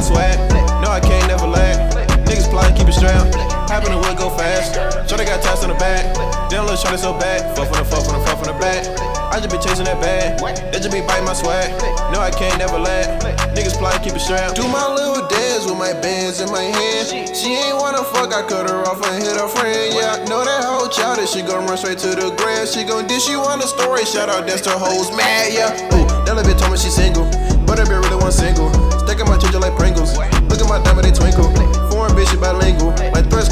my swag. No, I can't never lag. Niggas plotting, keep it strapped. Happen to wood, go fast. Shorty got tats on the back. Damn, little shorty so bad. Fuck from the fuck from the fuck from the back. I just be chasing that bag. They just be biting my swag. No, I can't never lag. Niggas plotting, keep it strapped. Do my little dance with my bands in my hand. She ain't wanna fuck, I cut her off and hit her friend. Yeah, I know that whole child, She gon' run straight to the grave. She gon' dish you on the story. Shout out, that's her hoes mad. Yeah, ooh, that little bitch told me she single, but that bitch really wasn't single.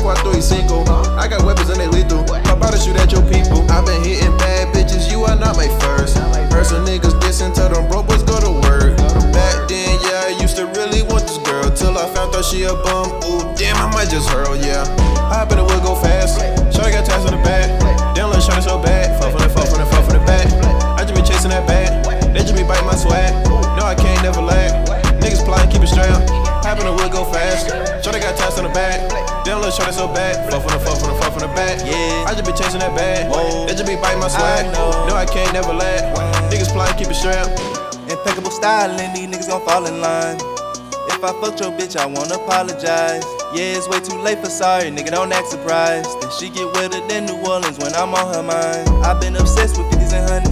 Threat squad, three single. I got weapons and they lethal. Pop out to shoot at your people. I've been hitting bad bitches, you are not my first. Heard some niggas dissing, tell them bro boys go to work. Back then, yeah, I used to really want this girl. Till I found out she a bum. Ooh, damn, I might just hurl, yeah. I bet so bad. Fuck from the fuck from the fuck from the back. Yeah. I just be chasing that bag. Whoa. They just be biting my swag. I know. No, I can't never let Niggas play keep it strapped. Impeccable styling, these niggas gon' fall in line. If I fucked your bitch, I won't apologize. Yeah, it's way too late for sorry, nigga, don't act surprised. She get wetter than New Orleans when I'm on her mind. I've been obsessed with 50s and 100s.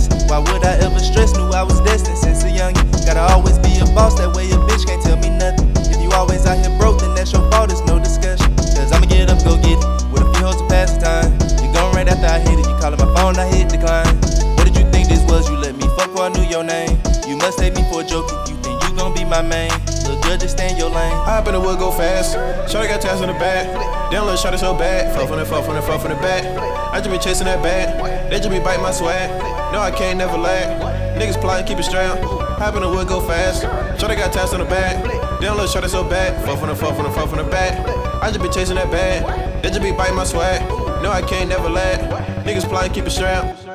My main. Look good, just stay in your lane. I Hop in the wood, go fast. Shorty got tats on the back. Damn little shorty so bad. Fuck from the fuck from the fuck from the back. I just be chasing that bag. They just be biting my swag. No, I can't never lag. Niggas plotting, keep it strapped. Hop in the wood, go fast. Shorty got tats on the back. Damn little shorty so bad. Fuck from the fuck from the fuck from the back. I just be chasing that bag. They just be biting my swag. No, I can't never lag. Niggas plotting, keep it strapped.